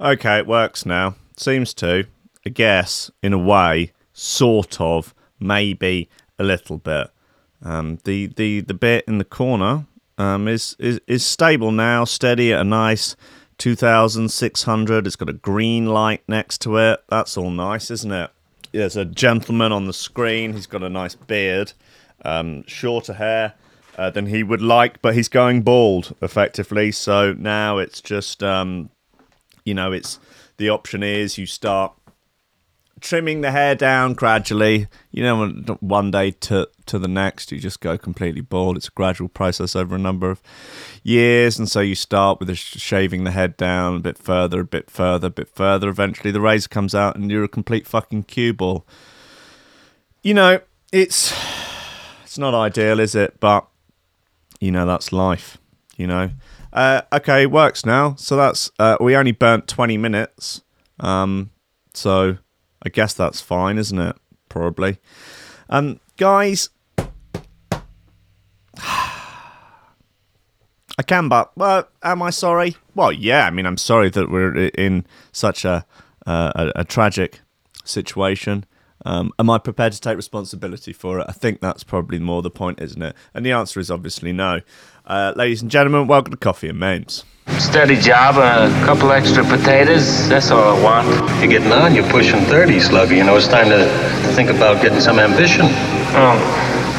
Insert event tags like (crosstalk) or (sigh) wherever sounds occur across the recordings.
Okay, it works now. Seems to. I guess, in a way, sort of, maybe a little bit. Um, the, the, the bit in the corner um, is, is, is stable now, steady at a nice 2600. It's got a green light next to it. That's all nice, isn't it? There's a gentleman on the screen. He's got a nice beard, um, shorter hair uh, than he would like, but he's going bald effectively. So now it's just, um, you know, it's the option is you start trimming the hair down gradually. You know, one day to to the next, you just go completely bald. It's a gradual process over a number of years, and so you start with shaving the head down a bit further, a bit further, a bit further. Eventually, the razor comes out, and you're a complete fucking cue ball. You know, it's it's not ideal, is it? But you know, that's life. You know. Uh, okay, works now. So that's uh, we only burnt twenty minutes. Um, so I guess that's fine, isn't it? Probably. Um, guys, (sighs) I can, but well, am I sorry? Well, yeah. I mean, I'm sorry that we're in such a uh, a, a, tragic situation. Um, am I prepared to take responsibility for it? I think that's probably more the point, isn't it? And the answer is obviously no. Uh, ladies and gentlemen, welcome to Coffee and Memes. Steady job, a couple extra potatoes. That's all I want. You're getting on. You're pushing 30, Slugger. You know, it's time to think about getting some ambition. Oh,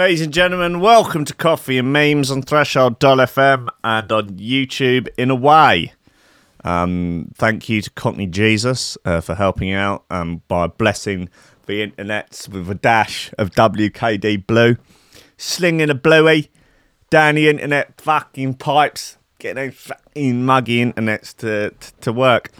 Ladies and gentlemen, welcome to Coffee and Memes on Threshold.fm and on YouTube in a way. Um, thank you to Cockney Jesus uh, for helping out um, by blessing the internet with a dash of WKD Blue. Slinging a bluey down the internet fucking pipes, getting those fucking muggy internets to, to, to work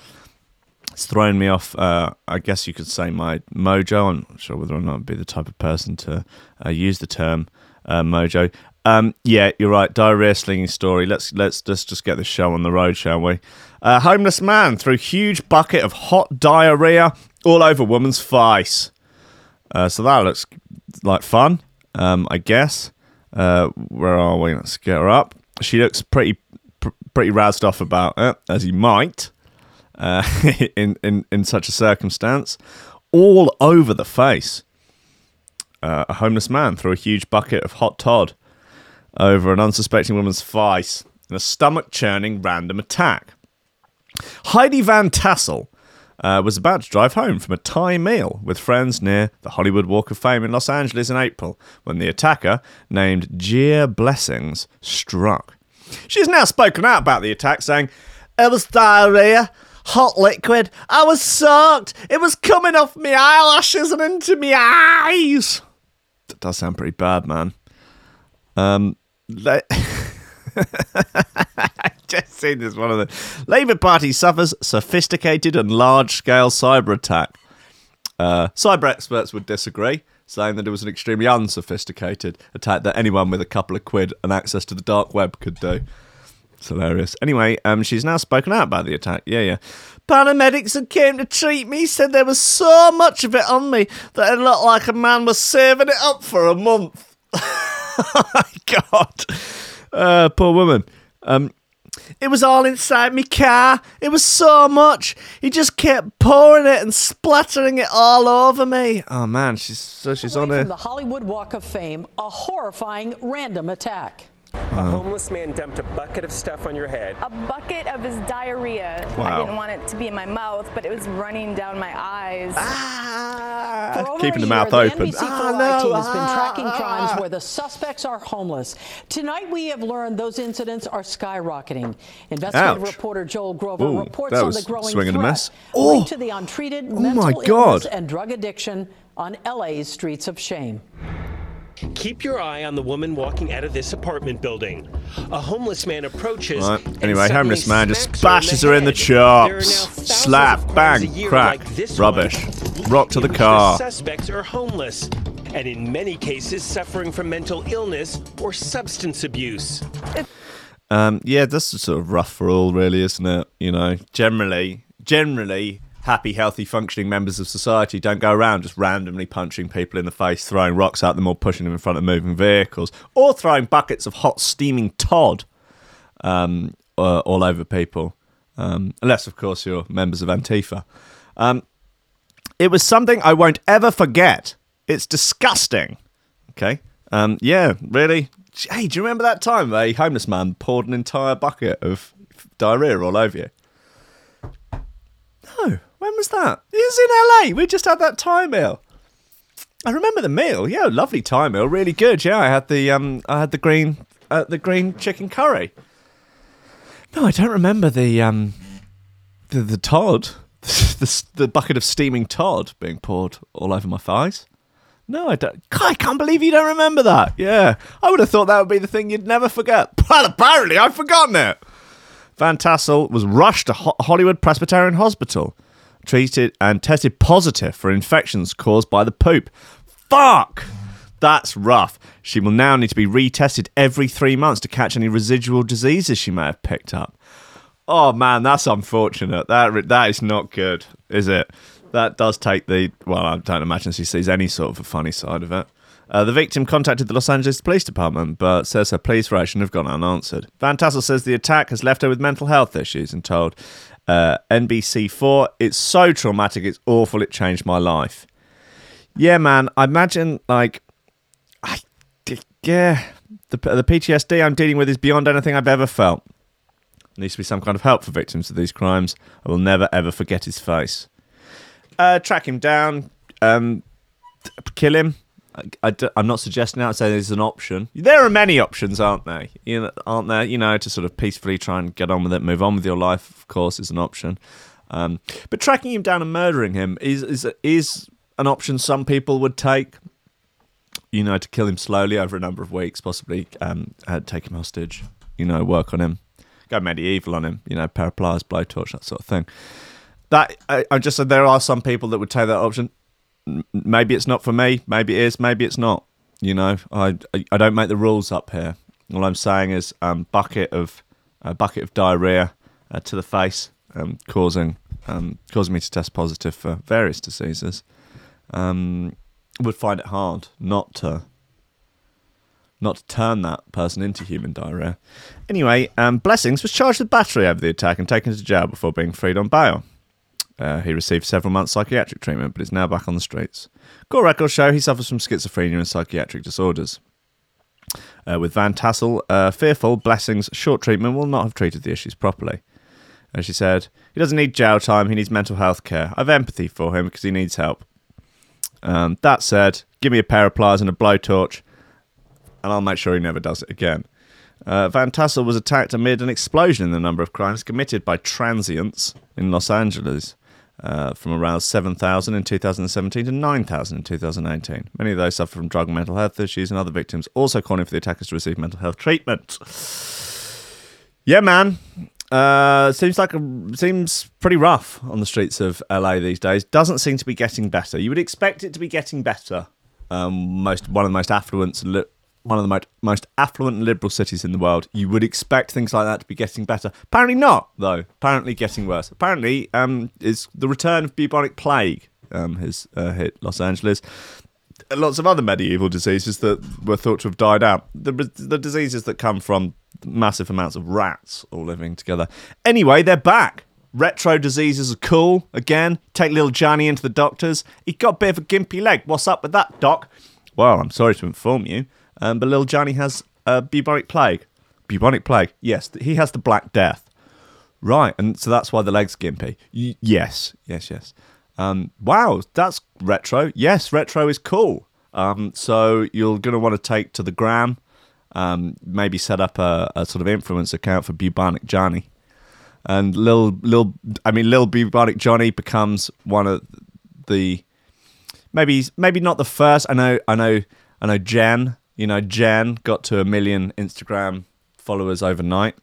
it's thrown me off. Uh, I guess you could say my mojo. I'm not sure whether or not I'd be the type of person to uh, use the term uh, mojo. Um, yeah, you're right. Diarrhea slinging story. Let's let's just just get the show on the road, shall we? A homeless man threw huge bucket of hot diarrhea all over woman's face. Uh, so that looks like fun, um, I guess. Uh, where are we? Let's get her up. She looks pretty pr- pretty razzed off about it, as you might uh, (laughs) in, in, in such a circumstance. All over the face. Uh, a homeless man threw a huge bucket of hot Todd over an unsuspecting woman's face in a stomach churning random attack. Heidi Van Tassel uh, was about to drive home from a Thai meal with friends near the Hollywood Walk of Fame in Los Angeles in April when the attacker, named Jeer Blessings, struck. She has now spoken out about the attack, saying, It was diarrhea hot liquid. I was soaked. It was coming off my eyelashes and into my eyes. That does sound pretty bad, man. Um, le- (laughs) just seen this one of the Labour Party suffers sophisticated and large-scale cyber attack. Uh, cyber experts would disagree, saying that it was an extremely unsophisticated attack that anyone with a couple of quid and access to the dark web could do. It's hilarious. Anyway, um, she's now spoken out about the attack. Yeah, yeah. Paramedics who came to treat me said there was so much of it on me that it looked like a man was saving it up for a month. (laughs) oh my god. Uh, poor woman. Um, it was all inside me car. It was so much. He just kept pouring it and splattering it all over me. Oh man, she's so she's Away on from the Hollywood Walk of Fame, a horrifying random attack. A homeless man dumped a bucket of stuff on your head. a bucket of his diarrhea. I didn't want it to be in my mouth, but it was running down my eyes. Ah, keeping a the year, mouth the open. NBC Ah, 4i no, team has been ah, tracking ah. crimes where the suspects are homeless. Tonight, we have learned those incidents are skyrocketing. Investigative Ouch. reporter Joel Grover Ooh, reports that on the growing swinging threat miss. linked Oh. to the untreated Oh mental my illness and drug addiction on LA's streets of shame. Keep your eye on the woman walking out of this apartment building. A homeless man approaches. Right. Anyway, homeless man just bashes her in the head. There are chops. Slap, of crimes a bang, crack, like rubbish. one, Rock to the car. suspects are homeless, and in many cases suffering from mental illness or substance abuse. Um, yeah, this is sort of rough for all, really, isn't it? You know, generally, generally, happy, healthy, functioning members of society don't go around just randomly punching people in the face, throwing rocks at them, or pushing them in front of moving vehicles, or throwing buckets of hot, steaming Todd um, uh, all over people. Um, unless, of course, you're members of Antifa. Um, it was something I won't ever forget. It's disgusting. Okay. Um, yeah, really. Hey, do you remember that time a homeless man poured an entire bucket of diarrhea all over you? When was that? It was in LA. We just had that Thai meal. I remember the meal. Yeah, lovely Thai meal. Really good. Yeah, I had the um, I had the green, uh, the green chicken curry. No, I don't remember the um, the the Todd, (laughs) the the bucket of steaming Todd being poured all over my thighs. No, I don't. I can't believe you don't remember that. Yeah, I would have thought that would be the thing you'd never forget. (laughs) Well, apparently I've forgotten it. Van Tassel was rushed to Ho- Hollywood Presbyterian Hospital, treated and tested positive for infections caused by the poop. Fuck! That's rough. She will now need to be retested every three months to catch any residual diseases she may have picked up. Oh man, that's unfortunate. That that is not good, is it? That does take the well. I don't imagine she sees any sort of a funny side of it. Uh, the victim contacted the Los Angeles Police Department, but says her police reaction have gone unanswered. Van Tassel says the attack has left her with mental health issues and told uh, NBC4, "It's so traumatic. It's awful. It changed my life." Yeah, man. I imagine like, I yeah, the the PTSD I'm dealing with is beyond anything I've ever felt. There needs to be some kind of help for victims of these crimes. I will never ever forget his face. Uh, track him down, um, kill him. I, am not suggesting that. I'm saying there's an option. There are many options, aren't there? You know, aren't there? You know, to sort of peacefully try and get on with it, move on with your life. Of course, is an option. Um, but tracking him down and murdering him is is is an option some people would take. You know, to kill him slowly over a number of weeks, possibly um, uh, take him hostage. You know, work on him, go medieval on him. You know, pair of pliers, blowtorch, that sort of thing. That I, I just said there are some people that would take that option. Maybe it's not for me. Maybe it is. Maybe it's not. You know, I I- I don't make the rules up here. All I'm saying is um, bucket of a bucket of diarrhea uh, to the face, um, causing um, causing me to test positive for various diseases. Um, would find it hard not to not to turn that person into human diarrhea. Anyway, um, Blessings was charged with battery over the attack and taken to jail before being freed on bail. Uh, he received several months psychiatric treatment, but is now back on the streets. Court records show he suffers from schizophrenia and psychiatric disorders. Uh, with Van Tassel uh, fearful, Blessings' short treatment will not have treated the issues properly. As she said, he doesn't need jail time, he needs mental health care. I have empathy for him because he needs help. Um, that said, give me a pair of pliers and a blowtorch, and I'll make sure he never does it again. Uh, Van Tassel was attacked amid an explosion in the number of crimes committed by transients in Los Angeles, uh, from around 7,000 in 2017 to 9,000 in 2018. Many of those suffer from drug and mental health issues, and other victims also calling for the attackers to receive mental health treatment. Yeah, man. Uh, seems like a, seems pretty rough on the streets of LA these days. Doesn't seem to be getting better. You would expect it to be getting better. Um, most one of the most affluent, one of the most most affluent liberal cities in the world. You would expect things like that to be getting better. Apparently not, though. Apparently getting worse. Apparently, um, is the return of bubonic plague um, has uh, hit Los Angeles lots of other medieval diseases that were thought to have died out. The, the diseases that come from massive amounts of rats all living together. Anyway, they're back. Retro diseases are cool. Again, take little Johnny into the doctors. He got a bit of a gimpy leg. What's up with that, doc? Well, I'm sorry to inform you, um, but little Johnny has uh, bubonic plague. Bubonic plague? Yes, he has the Black Death. Right, and so that's why the leg's gimpy. Y- yes, yes, yes. Um, wow, that's retro. Yes, retro is cool. Um, so you're going to want to take to the gram, um, maybe set up a, a sort of influence account for Bubonic Johnny. And Lil, Lil, I mean, little Bubonic Johnny becomes one of the maybe maybe not the first. I know, I know, I know. Jen, you know, Jan got to a million Instagram followers overnight.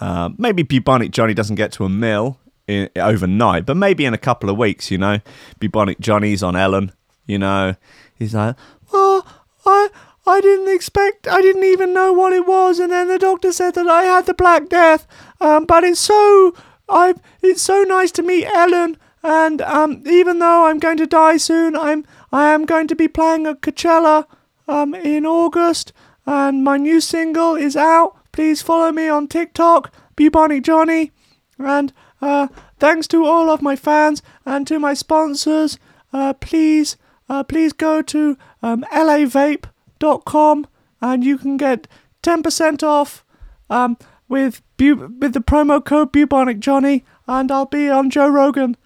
Uh, maybe Bubonic Johnny doesn't get to a mil in, overnight, but maybe in a couple of weeks, you know. Bubonic Johnny's on Ellen, you know. He's like, well, I. I didn't expect, I didn't even know what it was, and then the doctor said that I had the Black Death. Um, but it's so, I, it's so nice to meet Ellen, and um, even though I'm going to die soon, I'm, I am going to be playing at Coachella, um, in August, and my new single is out. Please follow me on TikTok, Bubonic Johnny, and uh, thanks to all of my fans and to my sponsors. Uh, please, uh, please go to um, lavape.com and you can get 10% off um, with bu- with the promo code Bubonic Johnny, and I'll be on Joe Rogan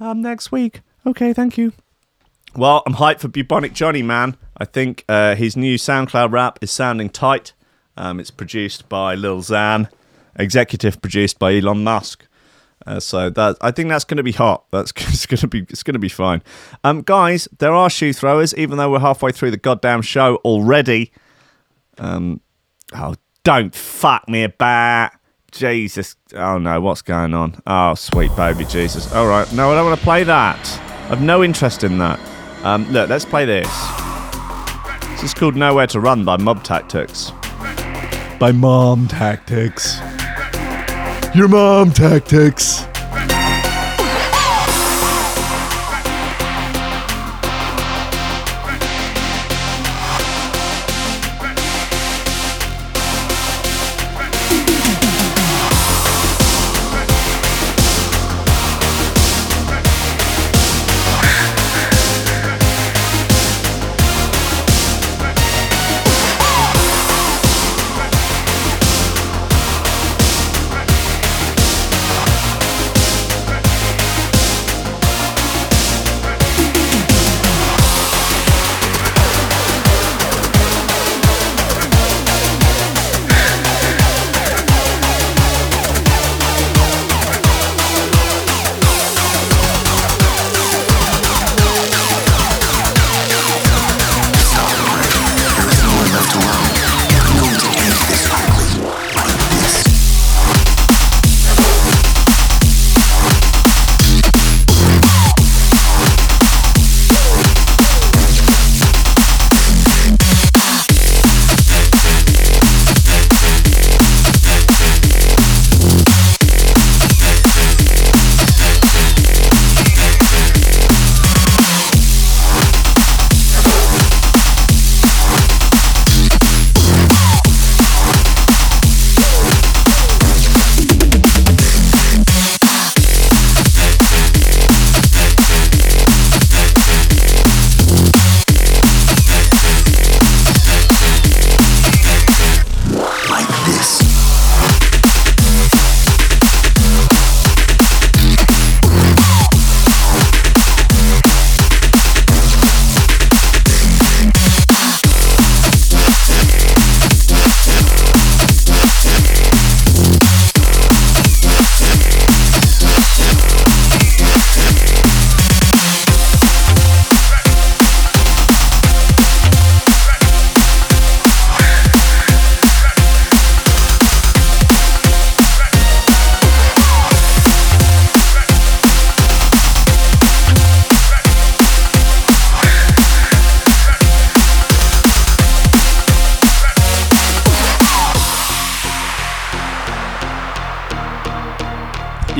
um, next week. Okay, thank you. Well, I'm hyped for Bubonic Johnny, man. I think uh, his new SoundCloud rap is sounding tight. Um, it's produced by Lil Xan, executive produced by Elon Musk. Uh, so that I think that's going to be hot. That's (laughs) it's going to be it's going to be fine. Um, guys, there are shoe throwers, even though we're halfway through the goddamn show already. Um, oh, don't fuck me about. Jesus. Oh no, what's going on? Oh, sweet baby Jesus. All right, no, I don't want to play that. I've no interest in that. Um, look, let's play this. This is called Nowhere to Run by Mob Tactics. By Mom Tactics. Your mom tactics.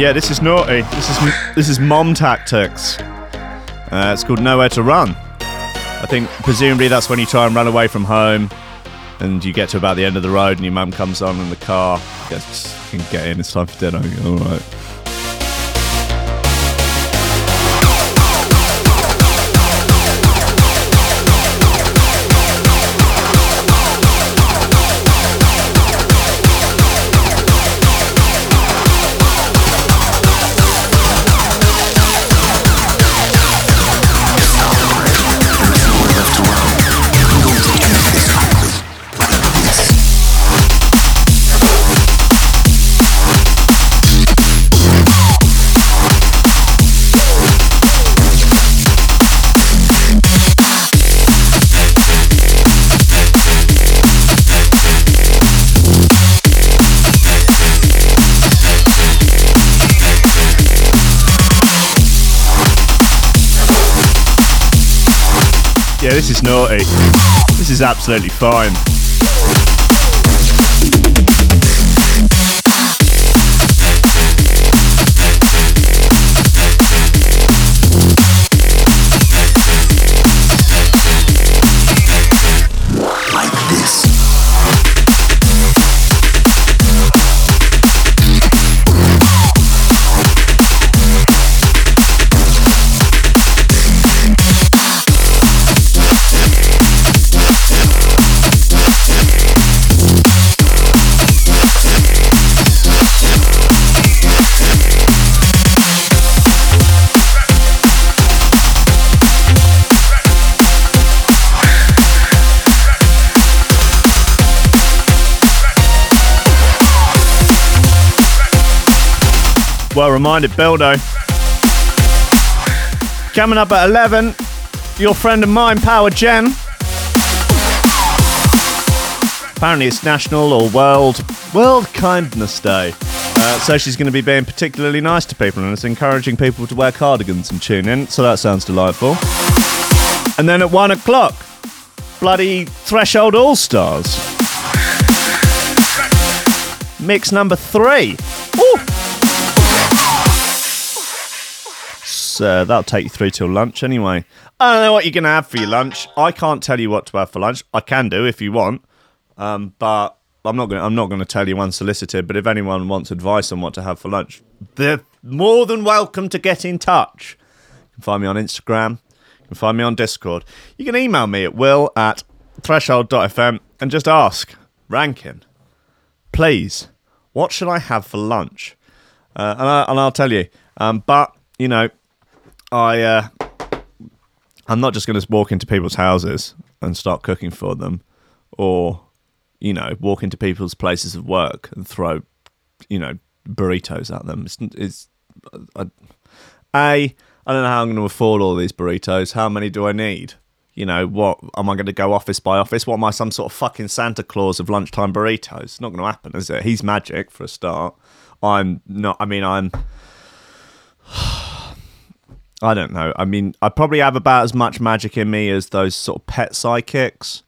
Yeah, this is naughty. This is this is mom tactics. Uh, it's called nowhere to run. I think presumably that's when you try and run away from home, and you get to about the end of the road, and your mum comes on in the car. Yes, you can get in. It's time for dinner. All right. Yeah, this is naughty. This is absolutely fine. Reminded, Beldo. Coming up at 11, your friend of mine, Power Jen. Apparently, it's National or World World Kindness Day. Uh, so she's going to be being particularly nice to people and it's encouraging people to wear cardigans and tune in. So that sounds delightful. And then at one o'clock, bloody Threshold All Stars. Mix number three. So that'll take you through till lunch anyway. I don't know what you're going to have for your lunch. I can't tell you what to have for lunch. I can do if you want, um, but I'm not going. I'm not going to tell you unsolicited. But if anyone wants advice on what to have for lunch, they're more than welcome to get in touch. You can find me on Instagram. You can find me on Discord. You can email me at will at threshold.fm and just ask, Rankin, please, what should I have for lunch? Uh, and, I, and I'll tell you. Um, but, you know, I, uh, I'm not just going to walk into people's houses and start cooking for them or, you know, walk into people's places of work and throw, you know, burritos at them. It's, it's I, A, I don't know how I'm going to afford all these burritos. How many do I need? You know, what am I going to go office by office? What am I, some sort of fucking Santa Claus of lunchtime burritos? It's not going to happen, is it? He's magic for a start. I'm not, I mean, I'm, I don't know. I mean, I probably have about as much magic in me as those sort of pet psychics.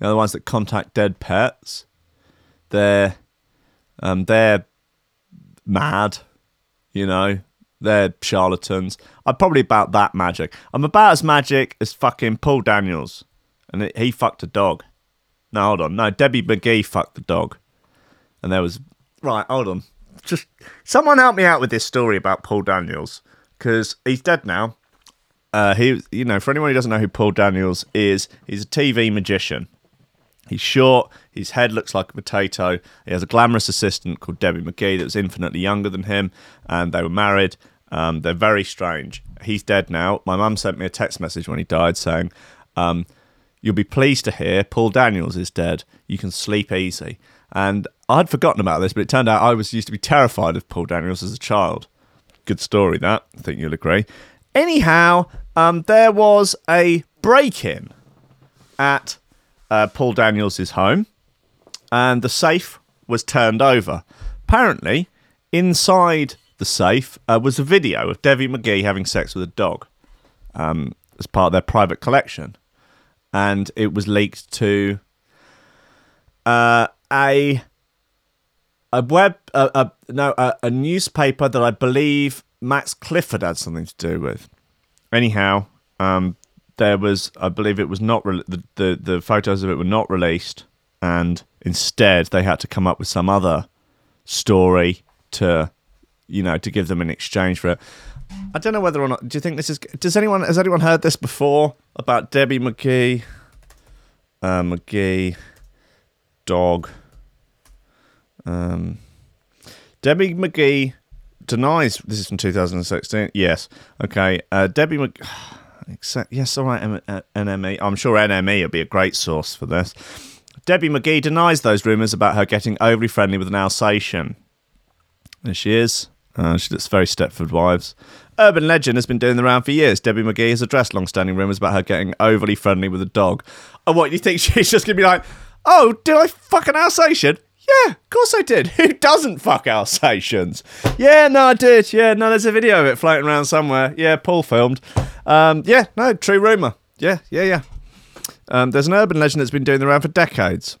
You know, the ones that contact dead pets. They're, um, they're mad. You know, they're charlatans. I'm probably about that magic. I'm about as magic as fucking Paul Daniels, and it, he fucked a dog. No, hold on. No, Debbie McGee fucked the dog, and there was right. Hold on. Just someone help me out with this story about Paul Daniels because he's dead now. Uh, he, you know, for anyone who doesn't know who Paul Daniels is, he's a TV magician. He's short. His head looks like a potato. He has a glamorous assistant called Debbie McGee that was infinitely younger than him, and they were married. Um, they're very strange. He's dead now. My mum sent me a text message when he died saying, um, "You'll be pleased to hear Paul Daniels is dead. You can sleep easy." And I'd forgotten about this, but it turned out I was used to be terrified of Paul Daniels as a child. Good story, that. I think you'll agree. Anyhow, um, there was a break-in at uh, Paul Daniels' home, and the safe was turned over. Apparently, inside the safe uh, was a video of Debbie McGee having sex with a dog um, as part of their private collection, and it was leaked to uh, a a web a, a no a, a newspaper that I believe Max Clifford had something to do with. Anyhow, um, there was I believe it was not re- the, the the photos of it were not released, and instead they had to come up with some other story to you know to give them in exchange for it. I don't know whether or not. Do you think this is? Does anyone has anyone heard this before about Debbie McGee? Uh, McGee dog. Um, Debbie McGee denies this is from 2016. Yes. Okay. Uh, Debbie Mc. (sighs) Except, yes, all right, M- uh, NME. I'm sure NME would be a great source for this. Debbie McGee denies those rumours about her getting overly friendly with an Alsatian. There she is. Uh, she looks very Stepford Wives. Urban legend has been doing the round for years. Debbie McGee has addressed long-standing rumours about her getting overly friendly with a dog. And what, you think (laughs) she's just going to be like, oh, did I fuck an Alsatian? Yeah, of course I did. (laughs) Who doesn't fuck Alsatians? Yeah, no, I did. Yeah, no, there's a video of it floating around somewhere. Yeah, Paul filmed. Um, yeah, no, true rumour. Yeah, yeah, yeah. Um, there's an urban legend that's been doing the round for decades.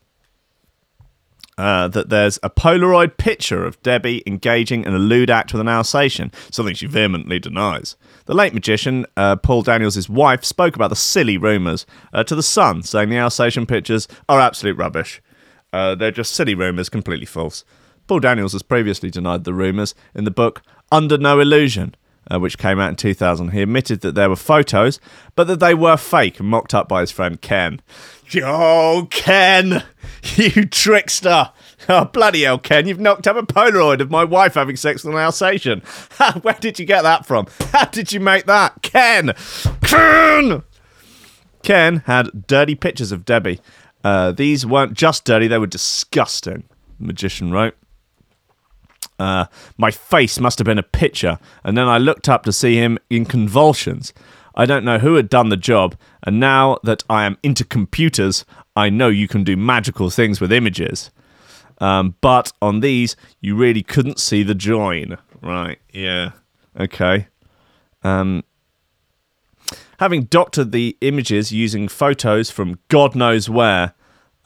Uh, that there's a Polaroid picture of Debbie engaging in a lewd act with an Alsatian, something she vehemently denies. The late magician, uh, Paul Daniels' wife, spoke about the silly rumours uh, to The Sun, saying the Alsatian pictures are absolute rubbish. Uh, they're just silly rumours, completely false. Paul Daniels has previously denied the rumours in the book Under No Illusion, uh, which came out in 2000. He admitted that there were photos, but that they were fake and mocked up by his friend Ken. Oh, Ken, (laughs) you trickster! Oh, bloody hell, Ken, you've knocked up a Polaroid of my wife having sex with an Alsatian. (laughs) Where did you get that from? How did you make that? Ken! Ken! Ken had dirty pictures of Debbie. Uh, these weren't just dirty, they were disgusting, the magician wrote. Uh, my face must have been a picture, and then I looked up to see him in convulsions. I don't know who had done the job, and now that I am into computers, I know you can do magical things with images. Um, but on these, you really couldn't see the join. Right, yeah. Okay. Um, having doctored the images using photos from God knows where,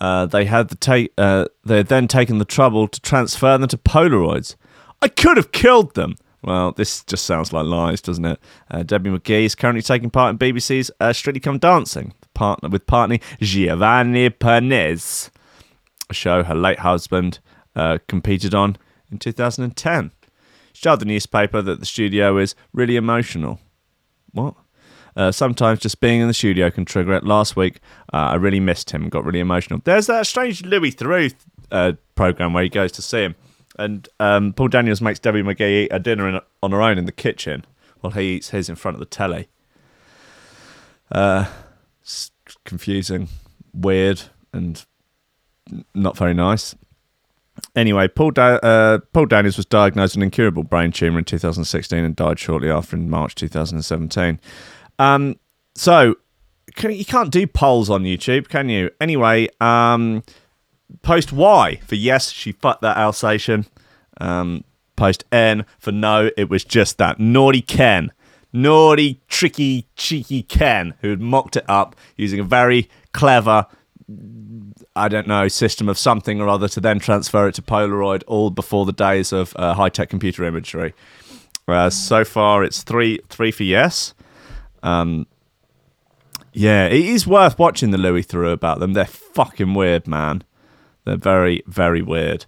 uh, they had the ta- uh, they had then taken the trouble to transfer them to Polaroids. I could have killed them. Well, this just sounds like lies, doesn't it? Uh, Debbie McGee is currently taking part in BBC's uh, Strictly Come Dancing, partner with partner Giovanni Pernice, a show her late husband uh, competed on in 2010. She told the newspaper that the studio is really emotional. What? Uh, sometimes just being in the studio can trigger it. Last week, uh, I really missed him got really emotional. There's that strange Louis Theroux uh, program where he goes to see him, and um, Paul Daniels makes Debbie McGee eat a dinner in, on her own in the kitchen while he eats his in front of the telly. Uh, confusing, weird, and not very nice. Anyway, Paul, da- uh, Paul Daniels was diagnosed with an incurable brain tumor in 2016 and died shortly after in March 2017. Um, so can, you can't do polls on YouTube, can you? Anyway, um, post Y for yes, she fucked that Alsatian. Um, post N for no, it was just that naughty Ken, naughty, tricky, cheeky Ken who had mocked it up using a very clever I don't know, system of something or other to then transfer it to Polaroid, all before the days of uh, high tech computer imagery. Uh, so far, it's three three for yes. Um, yeah, it is worth watching the Louis Theroux about them. They're fucking weird, man. They're very very weird.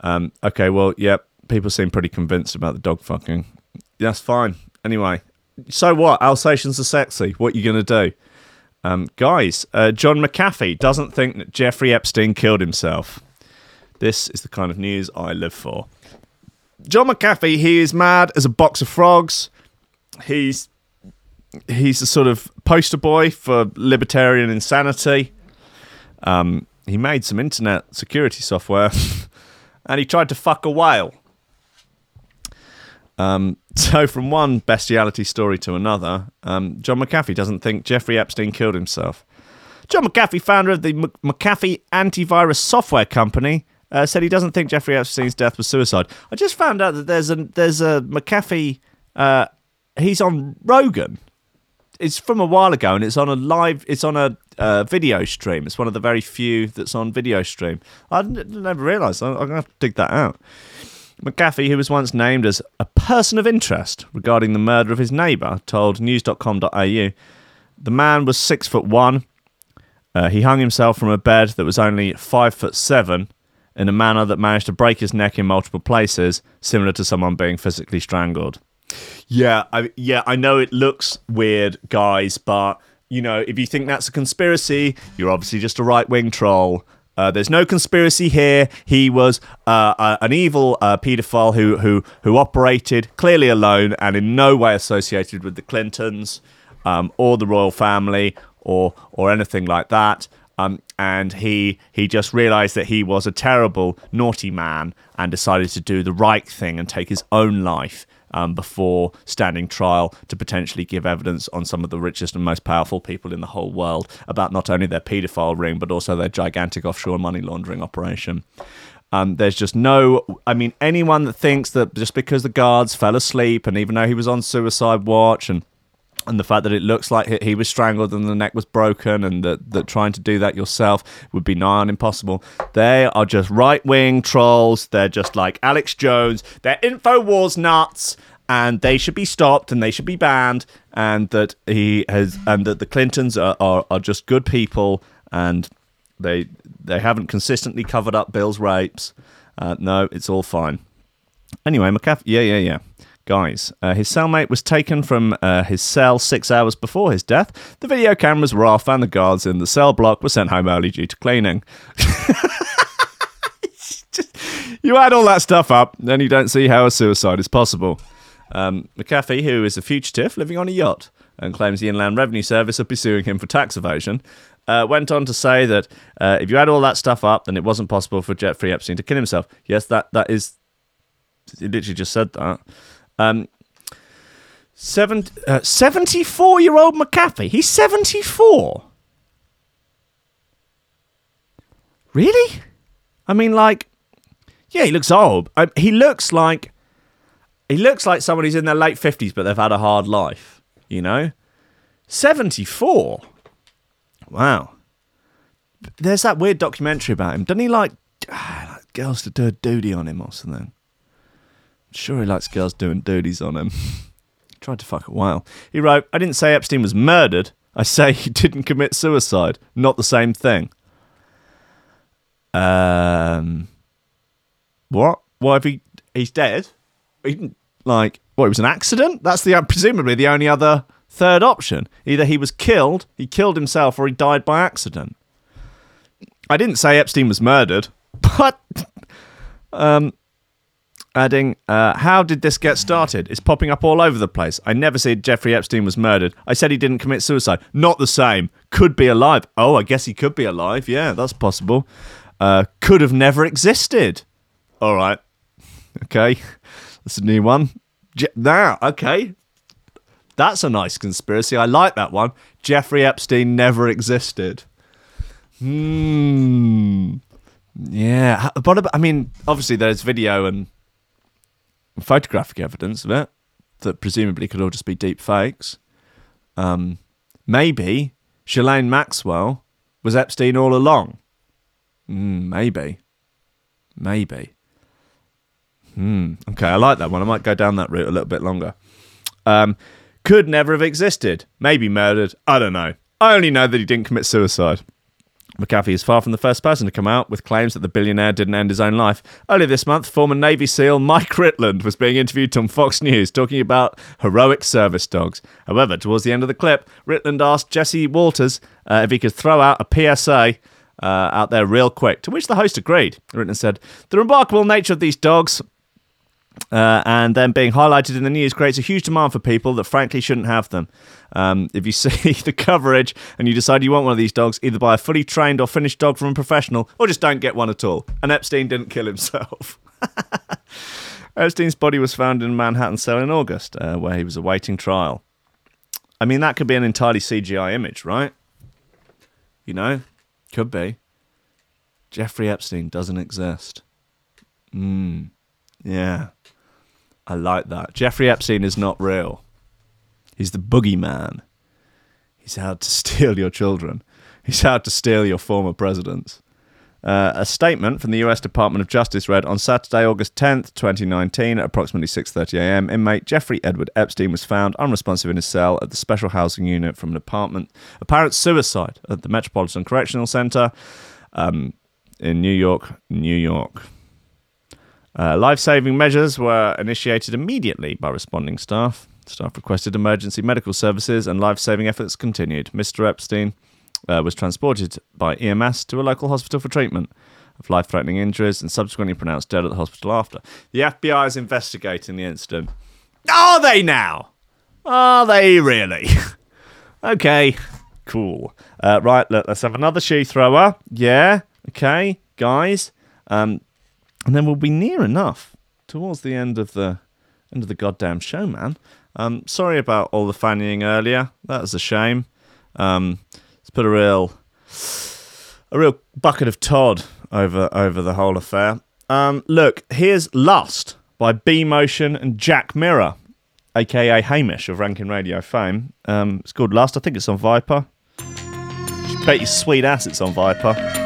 Um, okay, well, yep. People seem pretty convinced about the dog fucking. That's fine. Anyway, so what? Alsatians are sexy. What are you gonna do? Um, guys, uh, John McAfee doesn't think that Jeffrey Epstein killed himself. This is the kind of news I live for. John McAfee, he is mad as a box of frogs. He's he's a sort of poster boy for libertarian insanity. Um, he made some internet security software, (laughs) and he tried to fuck a whale. Um, (laughs) so, from one bestiality story to another, um, John McAfee doesn't think Jeffrey Epstein killed himself. John McAfee, founder of the M- McAfee antivirus software company, uh, said he doesn't think Jeffrey Epstein's death was suicide. I just found out that there's a there's a McAfee. Uh, he's on Rogan. It's from a while ago, and it's on a live. It's on a uh, video stream. It's one of the very few that's on video stream. I never realised. I'm gonna have to dig that out. McAfee, who was once named as a person of interest regarding the murder of his neighbour, told news.com.au the man was six foot one. Uh, he hung himself from a bed that was only five foot seven in a manner that managed to break his neck in multiple places, similar to someone being physically strangled. Yeah, I, yeah, I know it looks weird, guys, but you know, if you think that's a conspiracy, you're obviously just a right wing troll. Uh, there's no conspiracy here. He was uh, uh, an evil uh, paedophile who who who operated clearly alone and in no way associated with the Clintons um, or the royal family or or anything like that. Um, and he he just realised that he was a terrible, naughty man and decided to do the right thing and take his own life um, before standing trial to potentially give evidence on some of the richest and most powerful people in the whole world about not only their paedophile ring but also their gigantic offshore money laundering operation. Um, there's just no. I mean, anyone that thinks that just because the guards fell asleep and even though he was on suicide watch and and the fact that it looks like he- was strangled and the neck was broken, and that, that trying to do that yourself would be nigh on impossible. They are just right wing trolls. They're just like Alex Jones. They're InfoWars nuts, and they should be stopped and they should be banned. And that he has, and that the Clintons are, are, are just good people, and they they haven't consistently covered up Bill's rapes. Uh, no, it's all fine. Anyway, McAfee, yeah, yeah, yeah. Guys, uh, his cellmate was taken from uh, his cell six hours before his death. The video cameras were off, and the guards in the cell block were sent home early due to cleaning. (laughs) Just- you add all that stuff up, then you don't see how a suicide is possible. Um, McAfee, who is a fugitive living on a yacht and claims the Inland Revenue Service are pursuing him for tax evasion, uh, went on to say that uh, if you add all that stuff up, then it wasn't possible for Jeffrey Epstein to kill himself. Yes, that that is. He literally just said that. Um, uh, 74 year old McAfee. He's 74. Really? I mean, like, yeah, he looks old. I, he looks like he looks like someone who's in their late fifties, but they've had a hard life. You know, seventy-four. Wow. There's that weird documentary about him. Doesn't he like, ah, (sighs) like girls to do a duty on him or something? Sure he likes girls doing doodies on him. (laughs) Tried to fuck a while. He wrote, "I didn't say Epstein was murdered. I say he (laughs) didn't commit suicide. Not the same thing." Um. What? What if he he's dead? He didn't like what? It was an accident. That's the presumably the only other third option. Either he was killed, he killed himself, or he died by accident. I didn't say Epstein was murdered, (laughs) but um, adding, uh, how did this get started? It's popping up all over the place. I never said Jeffrey Epstein was murdered. I said he didn't commit suicide. Not the same. Could be alive. Oh, I guess he could be alive. Yeah, that's possible. Uh, could have never existed. All right. (laughs) Okay. That's a new one. Je- now, okay. That's a nice conspiracy. I like that one. Jeffrey Epstein never existed. Hmm. Yeah. But I mean, obviously, there's video and photographic evidence of it that presumably could all just be deep fakes. Um, maybe Ghislaine Maxwell was Epstein all along. Mm, maybe. Maybe. Hmm. Okay, I like that one. I might go down that route a little bit longer. Um, could never have existed. Maybe murdered. I don't know. I only know that he didn't commit suicide. McAfee is far from the first person to come out with claims that the billionaire didn't end his own life. Earlier this month, former Navy SEAL Mike Ritland was being interviewed on Fox News talking about heroic service dogs. However, towards the end of the clip, Ritland asked Jesse Watters uh, if he could throw out a PSA uh, out there real quick, to which the host agreed. Ritland said, The remarkable nature of these dogs uh, and then being highlighted in the news creates a huge demand for people that frankly shouldn't have them. Um, if you (laughs) see the coverage and you decide you want one of these dogs, either buy a fully trained or finished dog from a professional, or just don't get one at all. And Epstein didn't kill himself. (laughs) Epstein's body was found in a Manhattan cell in August, uh, where he was awaiting trial. I mean, that could be an entirely CGI image, right? You know, could be. Jeffrey Epstein doesn't exist. Hmm. Yeah. I like that. Jeffrey Epstein is not real. He's the boogeyman. He's out to (laughs) steal your children. He's out to steal your former presidents. Uh, a statement from the U.S. Department of Justice read on Saturday, August 10th, 2019, at approximately 6:30 a.m. Inmate Jeffrey Edward Epstein was found unresponsive in his cell at the Special Housing Unit from an apartment. Apparent suicide at the Metropolitan Correctional Center um, in New York, New York. Uh, Life saving measures were initiated immediately by responding staff. Staff requested emergency medical services and life saving efforts continued. Mr. Epstein uh, was transported by EMS to a local hospital for treatment of life threatening injuries and subsequently pronounced dead at the hospital after. The FBI is investigating the incident. Are they now? Are they really? (laughs) okay, cool. Uh, right, look, let's have another shoe thrower. Yeah, okay, guys. Um, and then we'll be near enough towards the end of the end of the goddamn show, man. Um, sorry about all the fannying earlier. That was a shame. Um, it's put a real a real bucket of Todd over over the whole affair. Um, look, here's Lust by B Motion and Jack Mirror. aka Hamish of Rankin Radio fame. Um, it's called Lust. I think it's on Viper. Bet your sweet ass it's on Viper.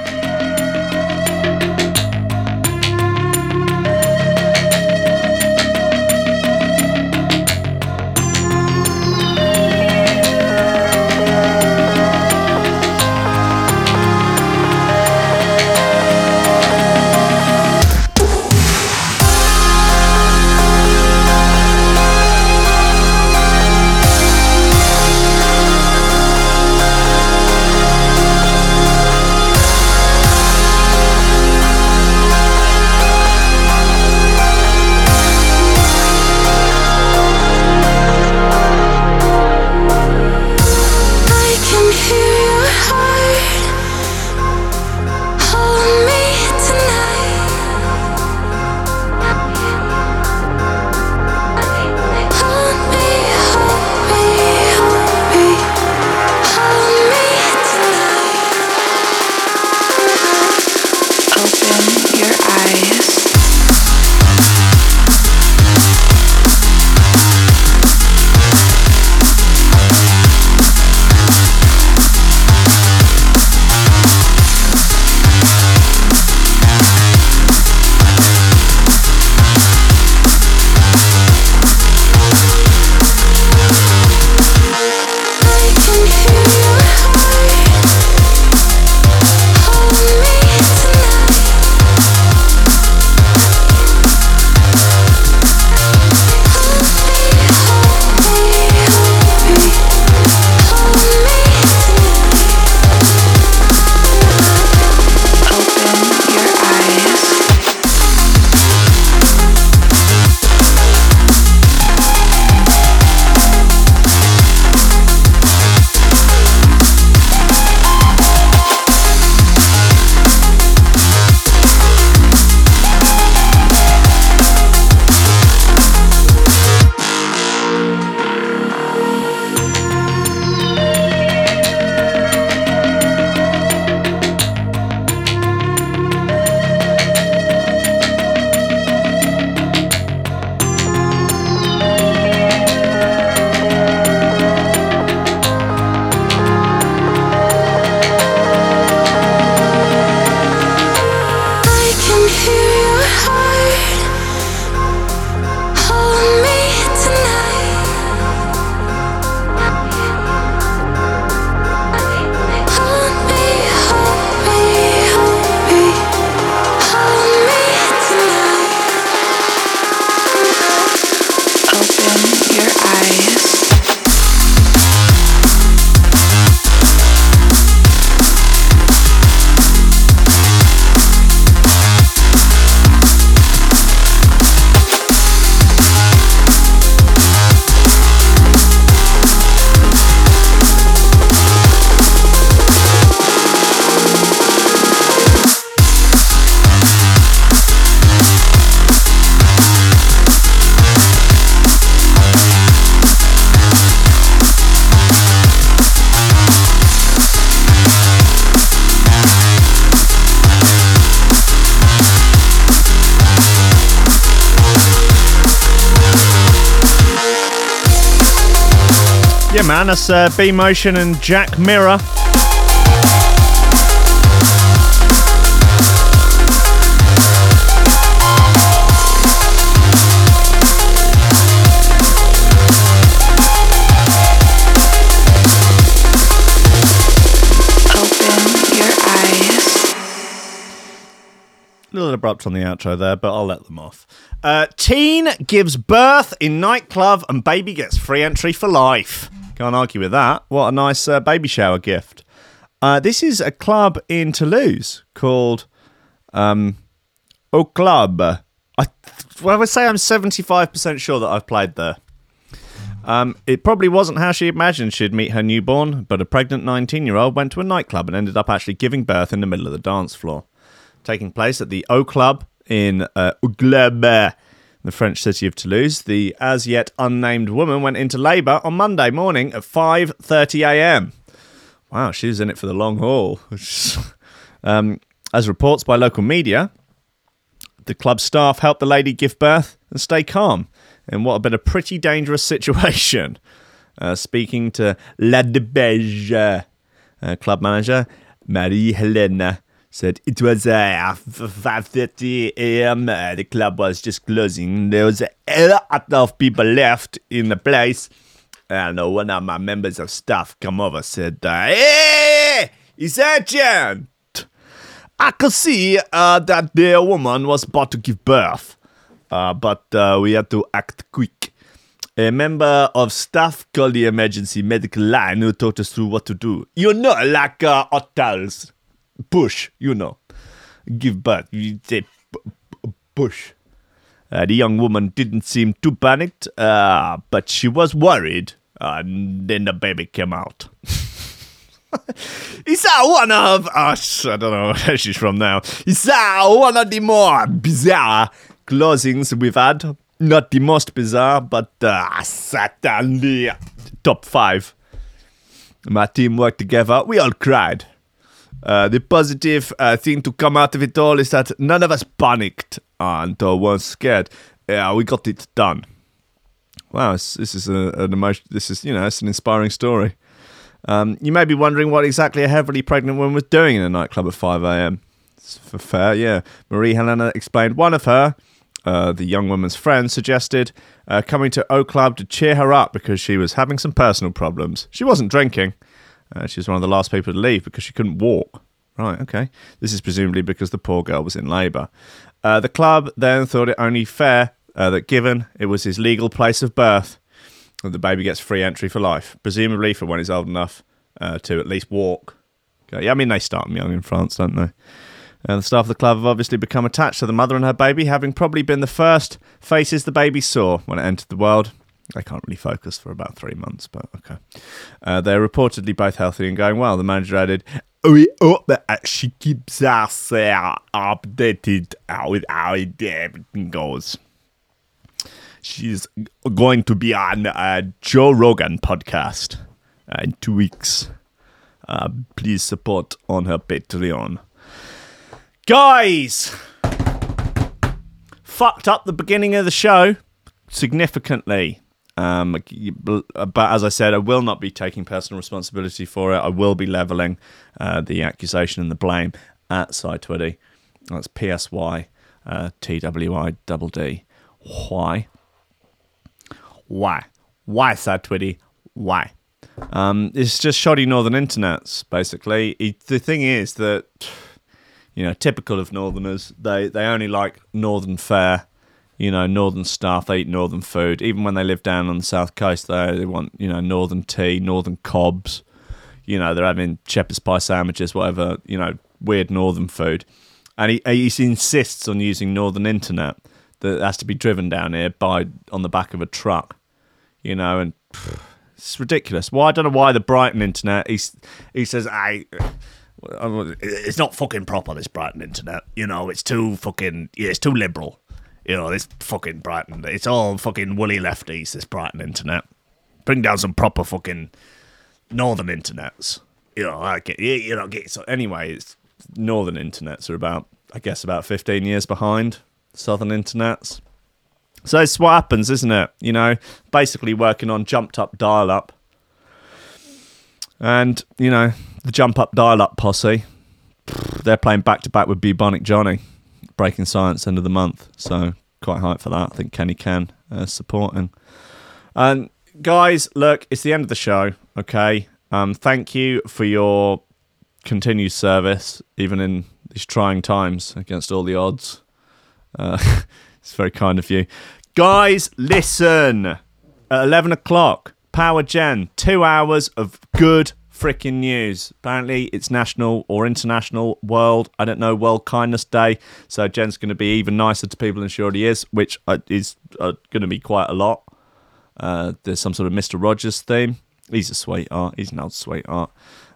Yeah, uh, B Motion and Jack Mirror. Open your eyes A little abrupt on the outro there, but I'll let them off. Uh, teen gives birth in nightclub and baby gets free entry for life. Can't argue with that. What a nice uh, baby shower gift. Uh, this is a club in Toulouse called um, Au Club. I, well, I would say I'm 75% sure that I've played there. Um, it probably wasn't how she imagined she'd meet her newborn, but a pregnant 19 year old went to a nightclub and ended up actually giving birth in the middle of the dance floor. Taking place at the O Club in uh, the French city of Toulouse, the as yet unnamed woman went into labour on Monday morning at 5:30 a.m. Wow, she was in it for the long haul. (laughs) um, as reports by local media, the club staff helped the lady give birth and stay calm. in what had been a pretty dangerous situation. Uh, speaking to La Dépêche, uh, club manager Marie Helena said it was uh, 5:30 a.m. Uh, the club was just closing. There was a lot of people left in the place, and uh, one of my members of staff come over said, uh, "Hey, sergeant, I could see uh, that the woman was about to give birth, uh, but uh, we had to act quick." A member of staff called the emergency medical line who talked us through what to do. You know, like hotels. Push, you know. Give birth. You say push. Uh, the young woman didn't seem too panicked, uh, but she was worried. And then the baby came out. (laughs) Is that one of us? I don't know (laughs) where she's from now. Is that one of the more bizarre closings we've had? Not the most bizarre, but uh, certainly top five. My team worked together. We all cried. Uh, the positive uh, thing to come out of it all is that none of us panicked and uh, weren't scared. Yeah, we got it done. Wow, this, is a, an emotion. This is you know, it's an inspiring story. Um, you may be wondering what exactly a heavily pregnant woman was doing in a nightclub at 5 a.m. For fair, yeah. Marie Helena explained one of her, uh, the young woman's friend, suggested uh, coming to O Club to cheer her up because she was having some personal problems. She wasn't drinking. Uh, she was one of the last people to leave because she couldn't walk. Right, okay. This is presumably because the poor girl was in labour. Uh, the club then thought it only fair uh, that given it was his legal place of birth, that the baby gets free entry for life, presumably for when he's old enough uh, to at least walk. Okay, Yeah, I mean, they start young in France, don't they? Uh, the staff of the club have obviously become attached to the mother and her baby, having probably been the first faces the baby saw when it entered the world. They can't really focus for about three months, but okay. Uh, they're reportedly both healthy and going well. The manager added, We hope that she keeps us uh, updated uh, with how everything goes. She's going to be on uh, Joe Rogan podcast uh, in two weeks. Please support on her Patreon. Guys! Fucked up the beginning of the show significantly. Um, but as I said, I will not be taking personal responsibility for it. I will be leveling uh, the accusation and the blame at SciTwitty. That's P S Y uh, T W I double D. Why? Why? Why SciTwitty? Why? Um, it's just shoddy northern internets, basically. It, the thing is that, you know, typical of northerners, they, they only like northern fare you know, northern stuff. They eat northern food. Even when they live down on the south coast, they they want you know northern tea, northern cobs. You know, they're having shepherd's pie sandwiches, whatever. You know, weird northern food. And he, he insists on using northern internet that has to be driven down here by on the back of a truck. You know, and pff, (sighs) it's ridiculous. Well, I don't know why the Brighton internet. He he says I. Uh, it's not fucking proper. This Brighton internet, you know, it's too fucking. Yeah, it's too liberal you know, this fucking Brighton. It's all fucking woolly lefties, this Brighton internet. Bring down some proper fucking northern internets. You know, I get, you know, get, so anyway, northern internets are about, I guess, about 15 years behind southern internets. So it's what happens, isn't it? You know, basically working on jumped up dial up. And, you know, the jump up dial up posse, they're playing back to back with Bubonic Johnny. Breaking Science end of the month. So quite hyped for that. I think Kenny Ken uh, supporting. And guys, look, it's the end of the show. Okay. Um, thank you for your continued service, even in these trying times against all the odds. Uh, (laughs) it's very kind of you. Guys, listen. At 11 o'clock, Power Gen, two hours of good freaking news. Apparently, it's national or international world, I don't know, World Kindness Day. So Jen's going to be even nicer to people than she already is, which uh, is uh, going to be quite a lot. Uh, there's some sort of Mr. Rogers theme. He's a sweetheart. He's an old sweetheart.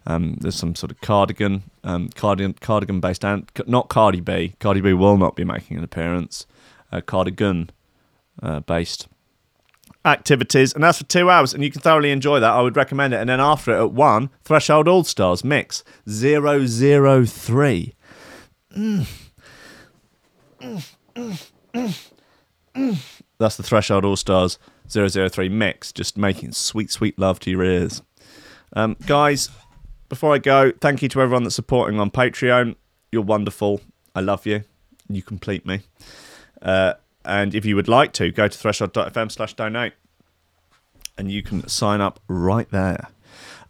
Um, there's some sort of cardigan, um, cardigan, cardigan based, and not Cardi B. Cardi B will not be making an appearance. Uh, cardigan uh, based activities, and that's for two hours, and you can thoroughly enjoy that. I would recommend it. And then after it, at one, Threshold All Stars Mix 003. Mm. Mm, mm, That's the Threshold All Stars 003 mix, just making sweet, sweet love to your ears. Um, guys, before I go, thank you to everyone that's supporting on Patreon. You're wonderful. I love you. You complete me. Uh, and if you would like to, go to threshold.fm slash donate and you can sign up right there.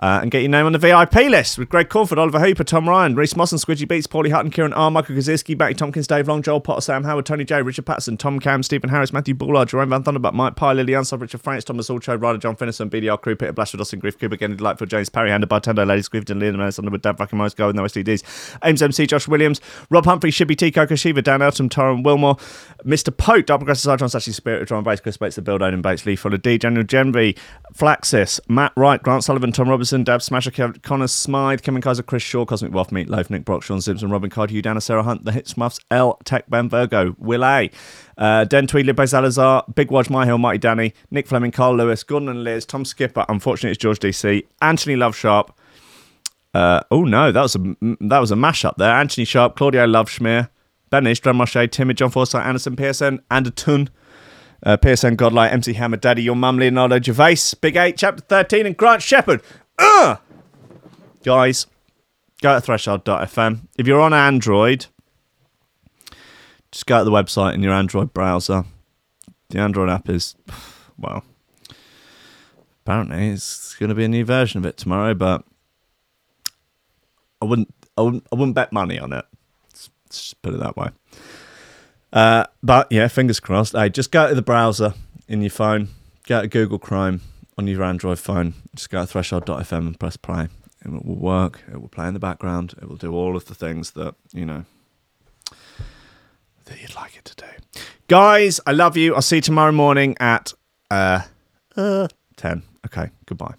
Uh, and get your name on the VIP list with Greg Corford, Oliver Hooper, Tom Ryan, Reese Moss and Squidgy Beats, Paulie Hutton, Kieran R, Michael Kaczynski, Batty Tompkins, Dave Long, Joel Potter, Sam Howard, Tony J, Richard Patterson, Tom Cam, Stephen Harris, Matthew Bullard, Jerome Van Thunderbuck, Mike Pye, Lily Unsub, Richard Franks, Thomas Alcho, Ryder John Finnison, BDR Crew, Peter Blashford, Austin Griff, Cooper, Again, Delightful, James Parry, Hander, Bartender, Lady Squifton, Leon Manus, Underwood, Dan Fucking Morris, Go with no STDs, Ames MC, Josh Williams, Rob Humphrey, Shibby T, Coco Shiva, Dan Elton, Torren Wilmore, Mr. Pope, Double Progressive Sergeant, Sashi Spirit, John Bates, Chris Bates, The Build, Odin Bates, Lee Fuller D, Daniel Genby, Flaxis, Matt Wright, Grant Sullivan, Tom Robertson, Dab Smasher, Connor Smythe, Kevin Kaiser, Chris Shaw, Cosmic Waff, Meat Loaf, Nick Brock, Sean Simpson, Robin Card, Hugh Dana, Sarah Hunt, The Hits Muffs, L, Tech, Ben Virgo, Will A, uh, Den Tweed, Lippe Salazar, Big Watch, My Hill, Mighty Danny, Nick Fleming, Carl Lewis, Gordon and Liz, Tom Skipper, unfortunately it's George DC, Anthony Love Sharp, uh, oh no, that was a that was a mashup there. Anthony Sharp, Claudio Loveschmier, Benish, Drum Roche, Timmy, John Forsyth, Anderson, PSN, Anderton, uh, PSN Godlight, MC Hammer, Daddy, Your Mum, Leonardo Gervais, Big 8, Chapter 13, and Grant Shepherd. Uh! Guys, go to threshold.fm. If you're on Android, just go to the website in your Android browser. The Android app is, well, apparently it's going to be a new version of it tomorrow, but I wouldn't, I wouldn't, I wouldn't bet money on it. Let's, let's just put it that way. Uh, but yeah, fingers crossed. Hey, just go to the browser in your phone, go to Google Chrome on your Android phone, just go to threshold.fm and press play. And it will work. It will play in the background. It will do all of the things that, you know, that you'd like it to do. Guys, I love you. I'll see you tomorrow morning at uh, uh 10. Okay, goodbye.